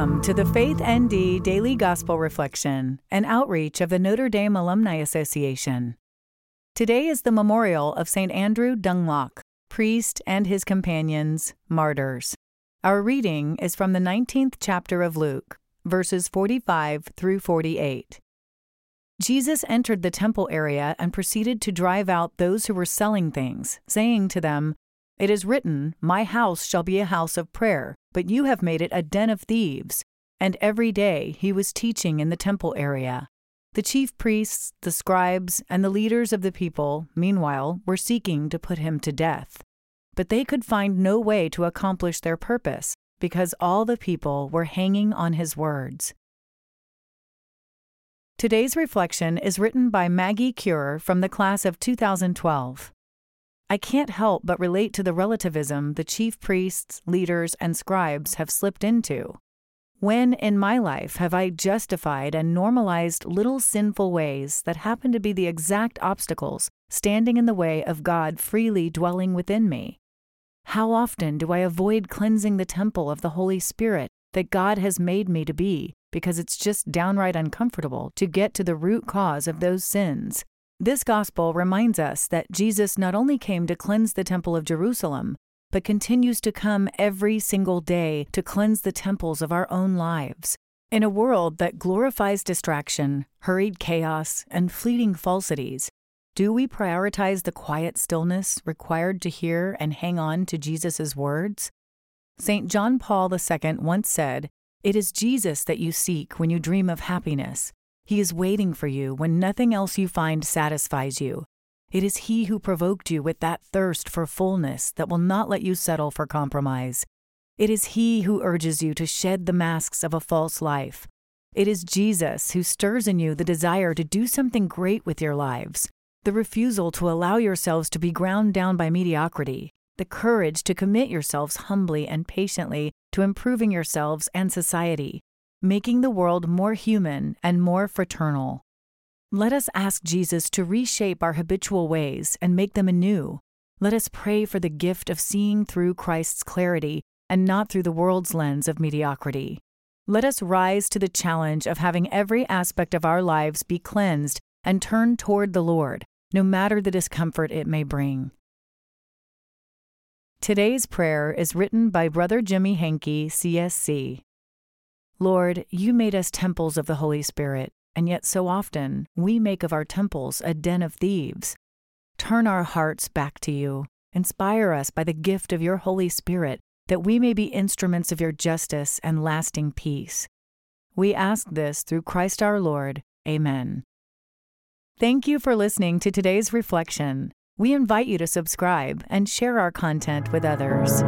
Welcome to the Faith ND Daily Gospel Reflection, an outreach of the Notre Dame Alumni Association. Today is the memorial of St. Andrew Dung-Lac, priest and his companions, martyrs. Our reading is from the 19th chapter of Luke, verses 45 through 48. Jesus entered the temple area and proceeded to drive out those who were selling things, saying to them, It is written, My house shall be a house of prayer but you have made it a den of thieves. And every day he was teaching in the temple area. The chief priests, the scribes, and the leaders of the people, meanwhile, were seeking to put him to death. But they could find no way to accomplish their purpose, because all the people were hanging on his words. Today's reflection is written by Maggie Cure from the class of 2012. I can't help but relate to the relativism the chief priests, leaders, and scribes have slipped into. When in my life have I justified and normalized little sinful ways that happen to be the exact obstacles standing in the way of God freely dwelling within me? How often do I avoid cleansing the temple of the Holy Spirit that God has made me to be because it's just downright uncomfortable to get to the root cause of those sins this gospel reminds us that Jesus not only came to cleanse the temple of Jerusalem, but continues to come every single day to cleanse the temples of our own lives. In a world that glorifies distraction, hurried chaos, and fleeting falsities, do we prioritize the quiet stillness required to hear and hang on to Jesus' words? St. John Paul II once said, It is Jesus that you seek when you dream of happiness. He is waiting for you when nothing else you find satisfies you. It is He who provoked you with that thirst for fullness that will not let you settle for compromise. It is He who urges you to shed the masks of a false life. It is Jesus who stirs in you the desire to do something great with your lives, the refusal to allow yourselves to be ground down by mediocrity, the courage to commit yourselves humbly and patiently to improving yourselves and society, making the world more human and more fraternal. Let us ask Jesus to reshape our habitual ways and make them anew. Let us pray for the gift of seeing through Christ's clarity and not through the world's lens of mediocrity. Let us rise to the challenge of having every aspect of our lives be cleansed and turned toward the Lord, no matter the discomfort it may bring. Today's prayer is written by Brother Jimmy Hankey, CSC. Lord, you made us temples of the Holy Spirit, and yet so often we make of our temples a den of thieves. Turn our hearts back to you. Inspire us by the gift of your Holy Spirit, that we may be instruments of your justice and lasting peace. We ask this through Christ our Lord. Amen. Thank you for listening to today's reflection. We invite you to subscribe and share our content with others.